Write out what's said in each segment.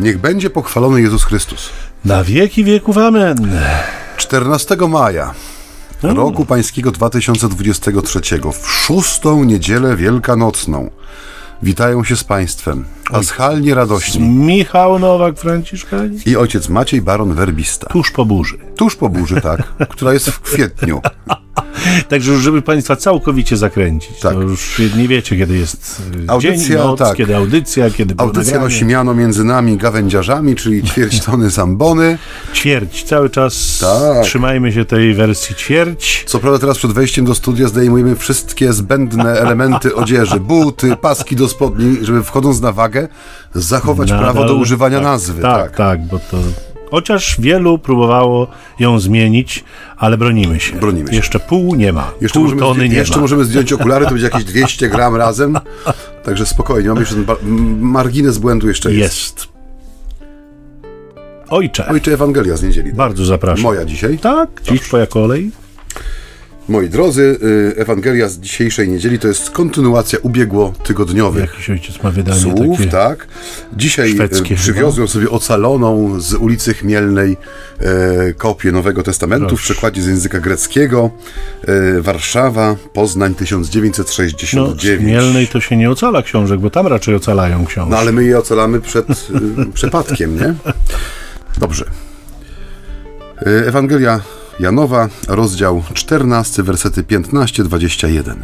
Niech będzie pochwalony Jezus Chrystus. Na wieki wieków amen. 14 maja roku pańskiego 2023 w szóstą niedzielę wielkanocną witają się z państwem paschalnie radośni Michał Nowak, Franciszkanie. i ojciec Maciej Baron Werbista. Tuż po burzy. Tuż po burzy, tak, która jest w kwietniu. Także już, żeby Państwa całkowicie zakręcić, Tak. to już nie wiecie, kiedy jest y, Audycja, dzień, noc, tak. kiedy audycja, kiedy Audycja nosi miano między nami gawędziarzami, czyli ćwierć tony zambony. Ćwierć, cały czas Tak. trzymajmy się tej wersji ćwierć. Co prawda teraz przed wejściem do studia zdejmujemy wszystkie zbędne elementy odzieży, buty, paski do spodni, żeby wchodząc na wagę zachować Nadal- prawo do używania tak, nazwy. Tak, tak, bo to... Chociaż wielu próbowało ją zmienić, ale bronimy się. Bronimy się. Jeszcze pół nie ma. Jeszcze, pół możemy, tony nie jeszcze ma. możemy zdjąć okulary, to będzie jakieś 200 gram razem. Także spokojnie, mamy jeszcze ten margines błędu jeszcze jest. Jest. Ojcze, Ojcze Ewangelia z niedzieli. bardzo zapraszam. Moja dzisiaj. Tak, dziś twoja kolej. Moi drodzy, y, Ewangelia z dzisiejszej niedzieli to jest kontynuacja ubiegło-tygodniowych Jakiś ojciec ma wydanie słów, takie... tak. Dzisiaj e, przywiozłem sobie ocaloną z ulicy Chmielnej e, kopię Nowego Testamentu w Proszę. przekładzie z języka greckiego. E, Warszawa, Poznań No, 1969. z Mielnej to się nie ocala książek, bo tam raczej ocalają książki. No ale my je ocalamy przed y, przypadkiem, nie? Dobrze. Y, Ewangelia Janowa, rozdział 14, wersety 15-21.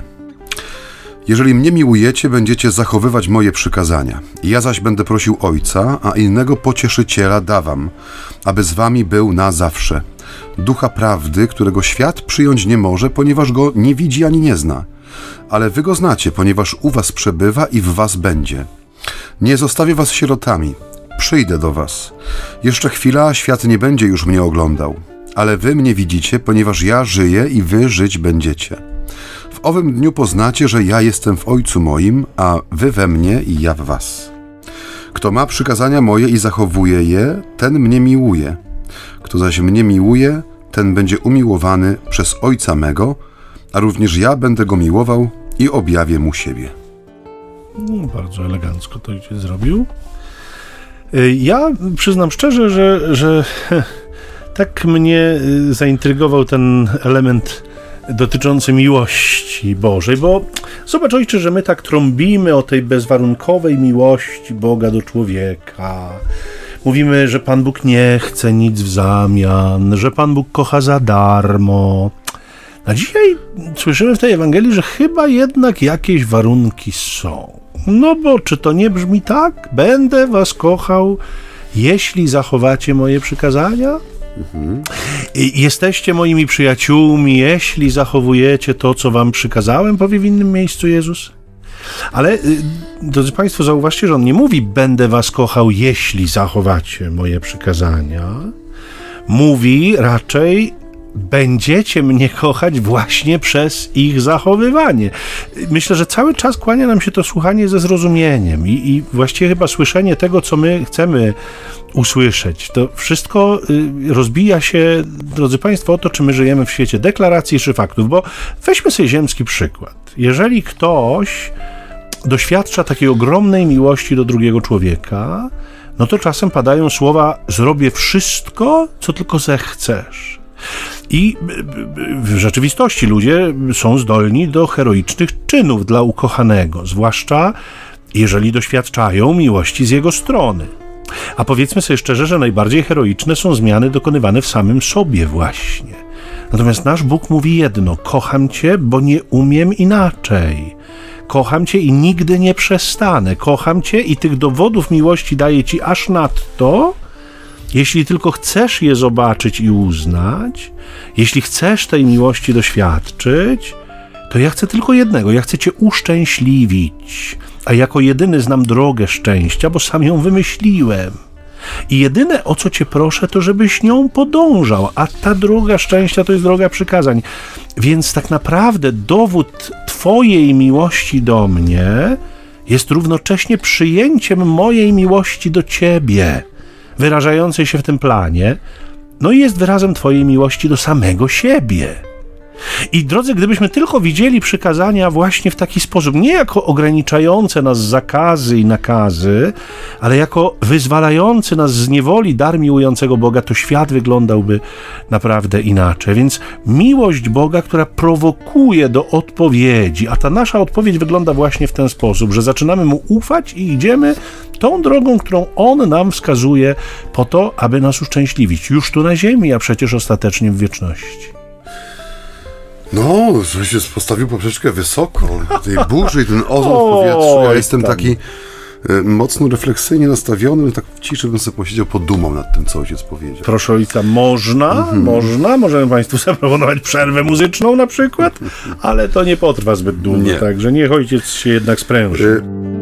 Jeżeli mnie miłujecie, będziecie zachowywać moje przykazania. Ja zaś będę prosił Ojca, a innego pocieszyciela dawam, aby z wami był na zawsze. Ducha prawdy, którego świat przyjąć nie może, ponieważ go nie widzi ani nie zna. Ale wy go znacie, ponieważ u was przebywa i w was będzie. Nie zostawię was sierotami. Przyjdę do was. Jeszcze chwila, świat nie będzie już mnie oglądał. Ale wy mnie widzicie, ponieważ ja żyję i wy żyć będziecie. W owym dniu poznacie, że ja jestem w Ojcu moim, a wy we mnie i ja w was. Kto ma przykazania moje i zachowuje je, ten mnie miłuje. Kto zaś mnie miłuje, ten będzie umiłowany przez Ojca mego, a również ja będę go miłował i objawię mu siebie. No, bardzo elegancko to ojciec zrobił. Y, Ja przyznam szczerze, że, że tak mnie y, zaintrygował ten element dotyczący miłości Bożej, bo zobacz ojcze, że my tak trąbimy o tej bezwarunkowej miłości Boga do człowieka. Mówimy, że Pan Bóg nie chce nic w zamian, że Pan Bóg kocha za darmo. A dzisiaj słyszymy w tej Ewangelii, że chyba jednak jakieś warunki są. No bo czy to nie brzmi tak? Będę was kochał, jeśli zachowacie moje przykazania? Jesteście moimi przyjaciółmi, jeśli zachowujecie to, co wam przykazałem, powie w innym miejscu Jezus. Ale, y, drodzy Państwo, zauważcie, że on nie mówi, będę was kochał, jeśli zachowacie moje przykazania. Mówi raczej, będziecie mnie kochać właśnie przez ich zachowywanie. Myślę, że cały czas kłania nam się to słuchanie ze zrozumieniem i, i właściwie chyba słyszenie tego, co my chcemy usłyszeć. To wszystko y, rozbija się, drodzy Państwo, o to, czy my żyjemy w świecie deklaracji czy faktów, bo weźmy sobie ziemski przykład. Jeżeli ktoś doświadcza takiej ogromnej miłości do drugiego człowieka, no to czasem padają słowa: Zrobię wszystko, co tylko zechcesz. I b- b- w rzeczywistości ludzie są zdolni do heroicznych czynów dla ukochanego, zwłaszcza jeżeli doświadczają miłości z jego strony. A powiedzmy sobie szczerze, że najbardziej heroiczne są zmiany dokonywane w samym sobie właśnie. Natomiast nasz Bóg mówi jedno: kocham cię, bo nie umiem inaczej. Kocham cię i nigdy nie przestanę. Kocham cię i tych dowodów miłości daję ci aż nadto, jeśli tylko chcesz je zobaczyć i uznać, jeśli chcesz tej miłości doświadczyć, to ja chcę tylko jednego: ja chcę Cię uszczęśliwić, a jako jedyny znam drogę szczęścia, bo sam ją wymyśliłem. I jedyne o co Cię proszę, to żebyś nią podążał, a ta droga szczęścia to jest droga przykazań. Więc tak naprawdę dowód Twojej miłości do mnie jest równocześnie przyjęciem mojej miłości do Ciebie, wyrażającej się w tym planie, no i jest wyrazem Twojej miłości do samego siebie. I drodzy, gdybyśmy tylko widzieli przykazania właśnie w taki sposób, nie jako ograniczające nas zakazy i nakazy, ale jako wyzwalający nas z niewoli dar miłującego Boga, to świat wyglądałby naprawdę inaczej. Więc miłość Boga, która prowokuje do odpowiedzi, a ta nasza odpowiedź wygląda właśnie w ten sposób, że zaczynamy mu ufać i idziemy tą drogą, którą on nam wskazuje po to, aby nas uszczęśliwić już tu na ziemi, a przecież ostatecznie w wieczności. No, się postawił poprzeczkę wysoko. Tej burzy i ten ozon w powietrzu. Ja jestem taki e, mocno refleksyjnie nastawiony, tak w ciszy bym sobie posiedział, podumał nad tym, co ojciec powiedział. Proszę ojca, można, mhm. można, możemy Państwu zaproponować przerwę muzyczną na przykład, ale to nie potrwa zbyt długo, nie. także niech ojciec się jednak spręży. Y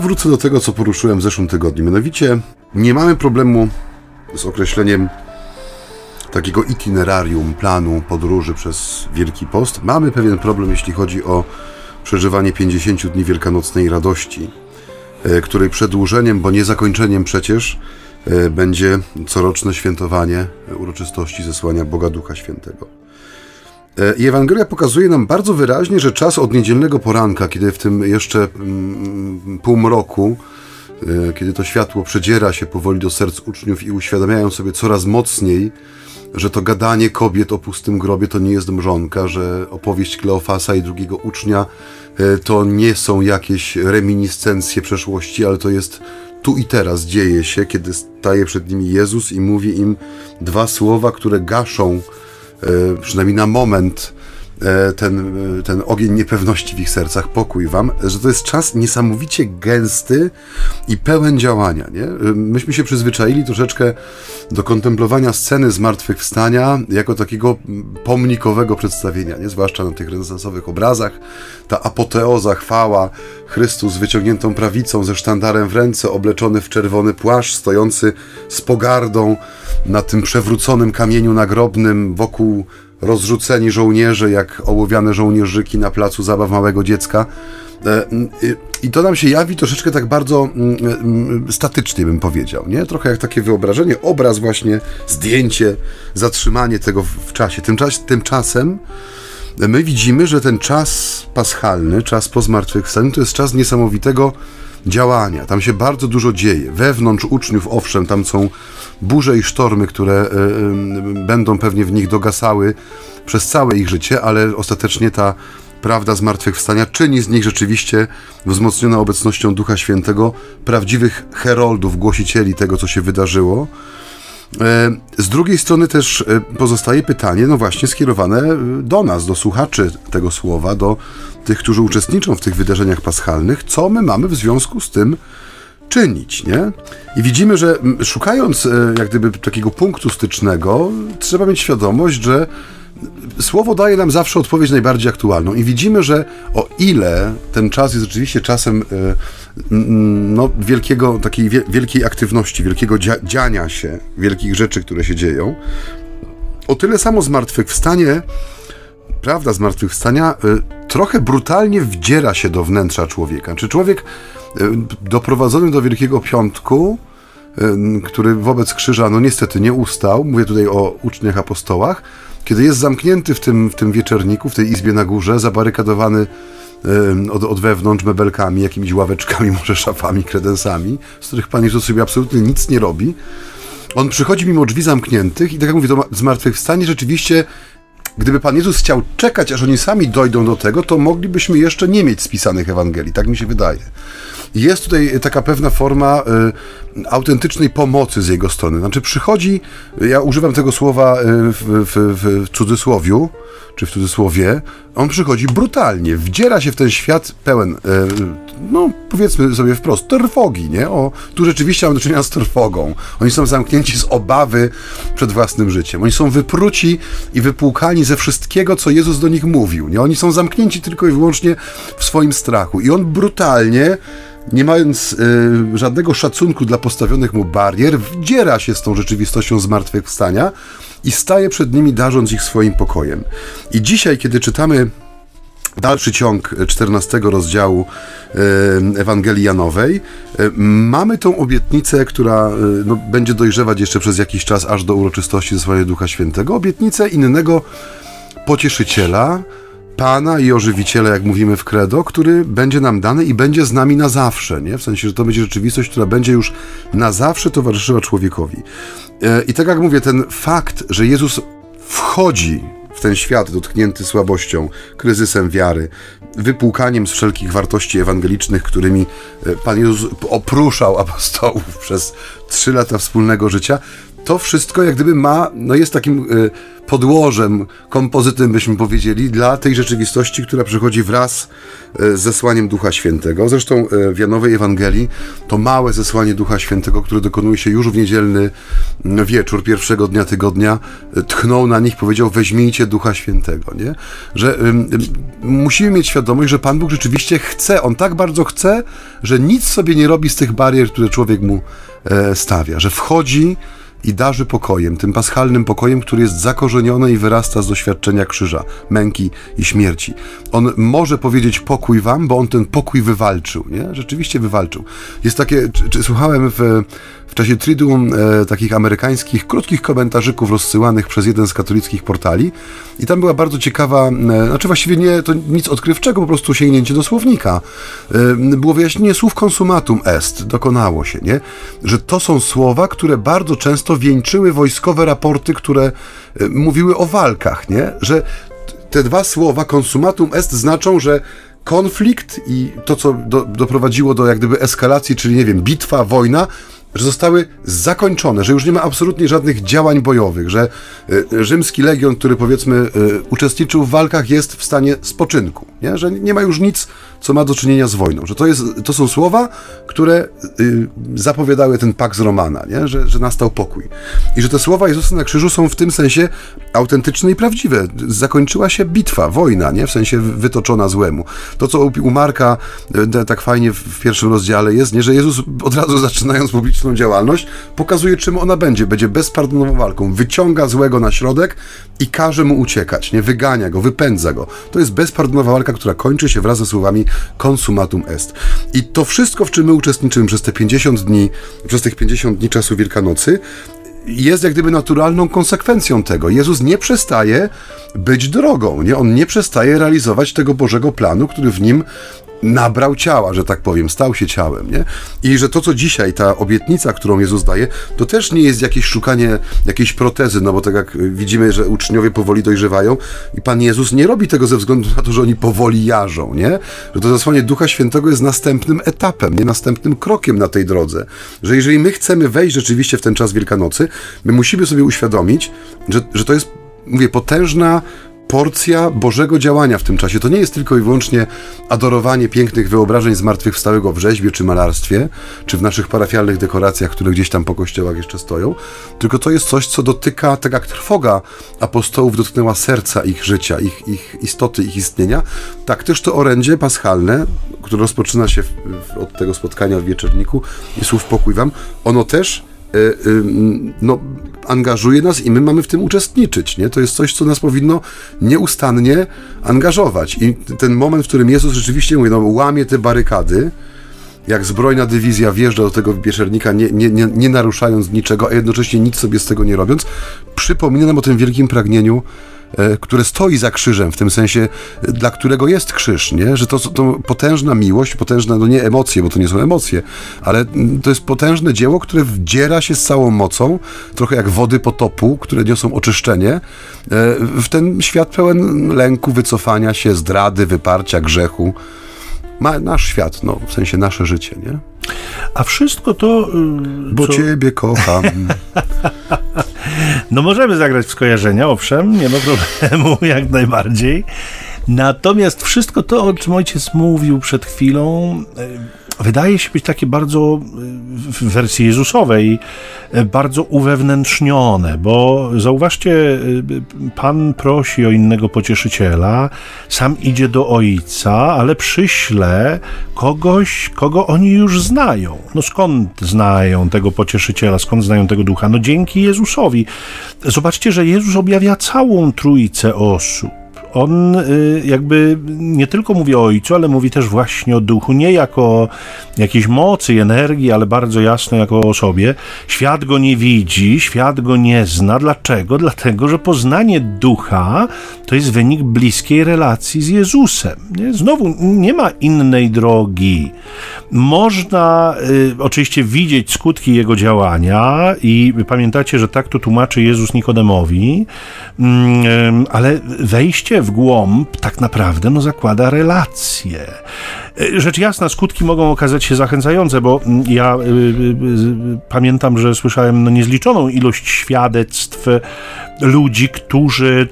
Wrócę do tego, co poruszyłem w zeszłym tygodniu. Mianowicie nie mamy problemu z określeniem takiego itinerarium, planu podróży przez Wielki Post. Mamy pewien problem, jeśli chodzi o przeżywanie 50 dni wielkanocnej radości, e, której przedłużeniem, bo nie zakończeniem przecież, e, będzie coroczne świętowanie uroczystości zesłania Boga Ducha Świętego. E, I Ewangelia pokazuje nam bardzo wyraźnie, że czas od niedzielnego poranka, kiedy w tym jeszcze mm, półmroku, e, kiedy to światło przedziera się powoli do serc uczniów i uświadamiają sobie coraz mocniej, że to gadanie kobiet o pustym grobie to nie jest mrzonka, że opowieść Kleofasa i drugiego ucznia e, to nie są jakieś reminiscencje przeszłości, ale to jest tu i teraz dzieje się, kiedy staje przed nimi Jezus i mówi im dwa słowa, które gaszą przynajmniej na moment, e, ten, e, ten ogień niepewności w ich sercach, pokój wam, że to jest czas niesamowicie gęsty i pełen działania. Nie? Myśmy się przyzwyczaili troszeczkę do kontemplowania sceny zmartwychwstania jako takiego pomnikowego przedstawienia, nie? zwłaszcza na tych renesansowych obrazach. Ta apoteoza, chwała, Chrystus wyciągniętą prawicą, ze sztandarem w ręce, obleczony w czerwony płaszcz, stojący z pogardą na tym przewróconym kamieniu nagrobnym wokół rozrzuceni żołnierze, jak ołowiane żołnierzyki na placu zabaw małego dziecka. E, I to nam się jawi troszeczkę tak bardzo statycznie, bym powiedział, nie? Trochę jak takie wyobrażenie, obraz właśnie, zdjęcie, zatrzymanie tego w czasie. Tymczas, tymczasem my widzimy, że ten czas paschalny, czas po zmartwychwstaniu, to jest czas niesamowitego działania. Tam się bardzo dużo dzieje. Wewnątrz uczniów, owszem, tam są burze i sztormy, które y, y, będą pewnie w nich dogasały przez całe ich życie, ale ostatecznie ta prawda zmartwychwstania czyni z nich rzeczywiście wzmocniona obecnością Ducha Świętego prawdziwych heroldów, głosicieli tego, co się wydarzyło. E, z drugiej strony też e, pozostaje pytanie, no właśnie skierowane e, do nas, do słuchaczy tego słowa, do tych, którzy uczestniczą w tych wydarzeniach paschalnych, co my mamy w związku z tym czynić, nie? I widzimy, że szukając jak gdyby takiego punktu stycznego, trzeba mieć świadomość, że Słowo daje nam zawsze odpowiedź najbardziej aktualną i widzimy, że o ile ten czas jest rzeczywiście czasem e, no, wielkiego, takiej wielkiej aktywności, wielkiego dzia dziania się, wielkich rzeczy, które się dzieją, o tyle samo zmartwychwstanie, prawda zmartwychwstania, e, trochę brutalnie wdziera się do wnętrza człowieka. Czy człowiek e, doprowadzony do Wielkiego Piątku, który wobec krzyża, no niestety nie ustał, mówię tutaj o uczniach apostołach, kiedy jest zamknięty w tym, w tym wieczerniku, w tej izbie na górze, zabarykadowany od, od wewnątrz mebelkami, jakimiś ławeczkami, może szafami, kredensami, z których Pan Jezus sobie absolutnie nic nie robi. On przychodzi mimo drzwi zamkniętych i tak jak mówię, to zmartwychwstanie rzeczywiście Gdyby Pan Jezus chciał czekać, aż oni sami dojdą do tego, to moglibyśmy jeszcze nie mieć spisanych Ewangelii, tak mi się wydaje. Jest tutaj taka pewna forma y, autentycznej pomocy z jego strony. Znaczy przychodzi, ja używam tego słowa y, w, w, w cudzysłowiu, czy w cudzysłowie, on przychodzi brutalnie, wdziera się w ten świat pełen, e, no powiedzmy sobie wprost, trwogi, nie? O, tu rzeczywiście mamy do czynienia z trwogą. Oni są zamknięci z obawy przed własnym życiem. Oni są wypruci i wypłukani ze wszystkiego, co Jezus do nich mówił, nie? Oni są zamknięci tylko i wyłącznie w swoim strachu. I on brutalnie nie mając y, żadnego szacunku dla postawionych mu barier, wdziera się z tą rzeczywistością zmartwychwstania i staje przed nimi, darząc ich swoim pokojem. I dzisiaj, kiedy czytamy dalszy ciąg 14 rozdziału Ewangelii Janowej, mamy tą obietnicę, która no, będzie dojrzewać jeszcze przez jakiś czas, aż do uroczystości zesłania Ducha Świętego. Obietnicę innego pocieszyciela, Pana i ożywiciela, jak mówimy w Credo, który będzie nam dany i będzie z nami na zawsze, nie? W sensie, że to będzie rzeczywistość, która będzie już na zawsze towarzyszyła człowiekowi. E, I tak jak mówię, ten fakt, że Jezus wchodzi w ten świat dotknięty słabością, kryzysem wiary, wypłukaniem z wszelkich wartości ewangelicznych, którymi e, Pan Jezus opruszał apostołów przez trzy lata wspólnego życia, to wszystko jak gdyby ma, no jest takim y, podłożem, kompozytem byśmy powiedzieli, dla tej rzeczywistości, która przychodzi wraz y, z zesłaniem Ducha Świętego. Zresztą y, w Janowej Ewangelii to małe zesłanie Ducha Świętego, które dokonuje się już w niedzielny mm, wieczór pierwszego dnia tygodnia, tchnął na nich, powiedział weźmijcie Ducha Świętego, nie? Że musimy mieć świadomość, że Pan Bóg rzeczywiście chce, On tak bardzo chce, że nic sobie nie robi z tych barier, które człowiek mu e, stawia, że wchodzi i darzy pokojem, tym paschalnym pokojem, który jest zakorzeniony i wyrasta z doświadczenia krzyża, męki i śmierci. On może powiedzieć pokój wam, bo on ten pokój wywalczył, nie? Rzeczywiście wywalczył. Jest takie, czy, czy słuchałem w, w czasie Triduum e, takich amerykańskich, krótkich komentarzyków rozsyłanych przez jeden z katolickich portali i tam była bardzo ciekawa, e, znaczy właściwie nie, to nic odkrywczego, po prostu sięgnięcie do słownika. E, było wyjaśnienie słów consumatum est, dokonało się, nie? Że to są słowa, które bardzo często wieńczyły wojskowe raporty, które e, mówiły o walkach, nie? Że te dwa słowa consumatum est znaczą, że konflikt i to, co do, doprowadziło do jak gdyby eskalacji, czyli nie wiem, bitwa, wojna, że zostały zakończone, że już nie ma absolutnie żadnych działań bojowych, że e, rzymski legion, który powiedzmy e, uczestniczył w walkach, jest w stanie spoczynku, nie? że nie ma już nic, co ma do czynienia z wojną, że to, jest, to są słowa, które e, zapowiadały ten Pax Romana, nie? Że, że nastał pokój. I że te słowa Jezusa na krzyżu są w tym sensie autentyczne i prawdziwe. Zakończyła się bitwa, wojna, nie? w sensie wytoczona złemu. To, co u Marka tak fajnie w pierwszym rozdziale jest, nie? że Jezus od razu zaczynając publiczną działalność, pokazuje, czym ona będzie. Będzie bezpardonową walką. Wyciąga złego na środek i każe mu uciekać, nie wygania go, wypędza go. To jest bezpardonowa walka, która kończy się wraz ze słowami consumatum est. I to wszystko, w czym my uczestniczymy przez te 50 dni, przez tych 50 dni czasu Wielkanocy, jest jak gdyby naturalną konsekwencją tego. Jezus nie przestaje być drogą, nie? On nie przestaje realizować tego Bożego planu, który w nim nabrał ciała, że tak powiem, stał się ciałem, nie? I że to, co dzisiaj, ta obietnica, którą Jezus daje, to też nie jest jakieś szukanie jakiejś protezy, no bo tak jak widzimy, że uczniowie powoli dojrzewają i Pan Jezus nie robi tego ze względu na to, że oni powoli jarzą, nie? Że to zasłanie Ducha Świętego jest następnym etapem, nie? Następnym krokiem na tej drodze. Że jeżeli my chcemy wejść rzeczywiście w ten czas Wielkanocy, my musimy sobie uświadomić, że, że to jest mówię, potężna porcja Bożego działania w tym czasie. To nie jest tylko i wyłącznie adorowanie pięknych wyobrażeń zmartwychwstałego w rzeźbie czy malarstwie, czy w naszych parafialnych dekoracjach, które gdzieś tam po kościołach jeszcze stoją, tylko to jest coś, co dotyka, tak jak trwoga apostołów dotknęła serca ich życia, ich, ich istoty, ich istnienia, tak też to orędzie paschalne, które rozpoczyna się w, w, od tego spotkania w wieczorniku i słów pokój wam, ono też no, angażuje nas i my mamy w tym uczestniczyć. Nie? To jest coś, co nas powinno nieustannie angażować. I ten moment, w którym Jezus rzeczywiście mówi, no, łamie te barykady, jak zbrojna dywizja wjeżdża do tego wieczernika, nie, nie, nie, nie naruszając niczego, a jednocześnie nic sobie z tego nie robiąc, przypomina nam o tym wielkim pragnieniu E, które stoi za krzyżem, w tym sensie, dla którego jest krzyż, nie? Że to, to potężna miłość, potężne, no nie emocje, bo to nie są emocje, ale to jest potężne dzieło, które wdziera się z całą mocą, trochę jak wody potopu, które niosą oczyszczenie, e, w ten świat pełen lęku, wycofania się, zdrady, wyparcia, grzechu. Ma nasz świat, no, w sensie nasze życie, nie? A wszystko to. Yy, Bo co... ciebie kocham. No możemy zagrać w skojarzenia, owszem, nie ma problemu, jak najbardziej. Natomiast wszystko to, o czym ojciec mówił przed chwilą, wydaje się być takie bardzo e, w wersji Jezusowej e, bardzo uwewnętrznione, bo zauważcie, Pan prosi o innego pocieszyciela, sam idzie do Ojca, ale przyśle kogoś, kogo oni już znają. No skąd znają tego pocieszyciela, skąd znają tego ducha? No dzięki Jezusowi. Zobaczcie, że Jezus objawia całą trójcę osób on y, jakby nie tylko mówi o Ojcu, ale mówi też właśnie o Duchu, nie jako jakiejś mocy energii, ale bardzo jasno jako o osobie. Świat go nie widzi, świat go nie zna. Dlaczego? Dlatego, że poznanie Ducha to jest wynik bliskiej relacji z Jezusem. Nie? Znowu, nie ma innej drogi. Można y, oczywiście widzieć skutki Jego działania i pamiętacie, że tak to tłumaczy Jezus Nikodemowi, y, ale wejście w głąb tak naprawdę no, zakłada relacje. E, rzecz jasna, skutki mogą okazać się zachęcające, bo mm, ja y, y, y, pamiętam, że słyszałem no, niezliczoną ilość świadectw ludzi, którzy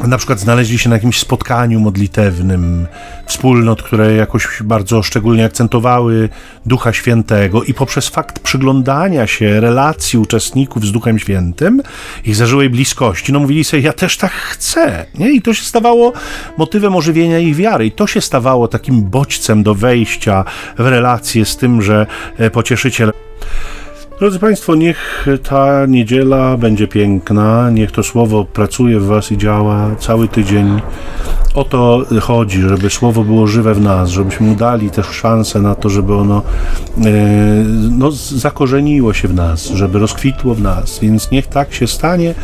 na przykład znaleźli się na jakimś spotkaniu modlitewnym wspólnot, które jakoś bardzo szczególnie akcentowały Ducha Świętego i poprzez fakt przyglądania się relacji uczestników z Duchem Świętym, ich zażyłej bliskości, no mówili sobie, ja też tak chcę, nie? I to się stawało motywem ożywienia ich wiary i to się stawało takim bodźcem do wejścia w relację z tym, że e, pocieszyciel Drodzy Państwo, niech ta niedziela będzie piękna, niech to słowo pracuje w Was i działa cały tydzień. O to chodzi, żeby słowo było żywe w nas, żebyśmy mu dali też szansę na to, żeby ono e, no, zakorzeniło się w nas, żeby rozkwitło w nas. Więc niech tak się stanie,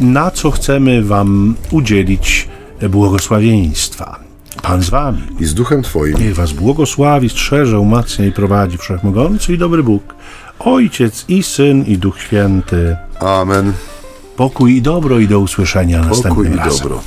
na co chcemy Wam udzielić błogosławieństwa. Pan z Wami. I z duchem Twoim. Niech Was błogosławi, strzeże, umacnia i prowadzi Wszechmogący i dobry Bóg. Ojciec i Syn i Duch Święty. Amen. Pokój i dobro i do usłyszenia Pokój następnym i razem. dobro.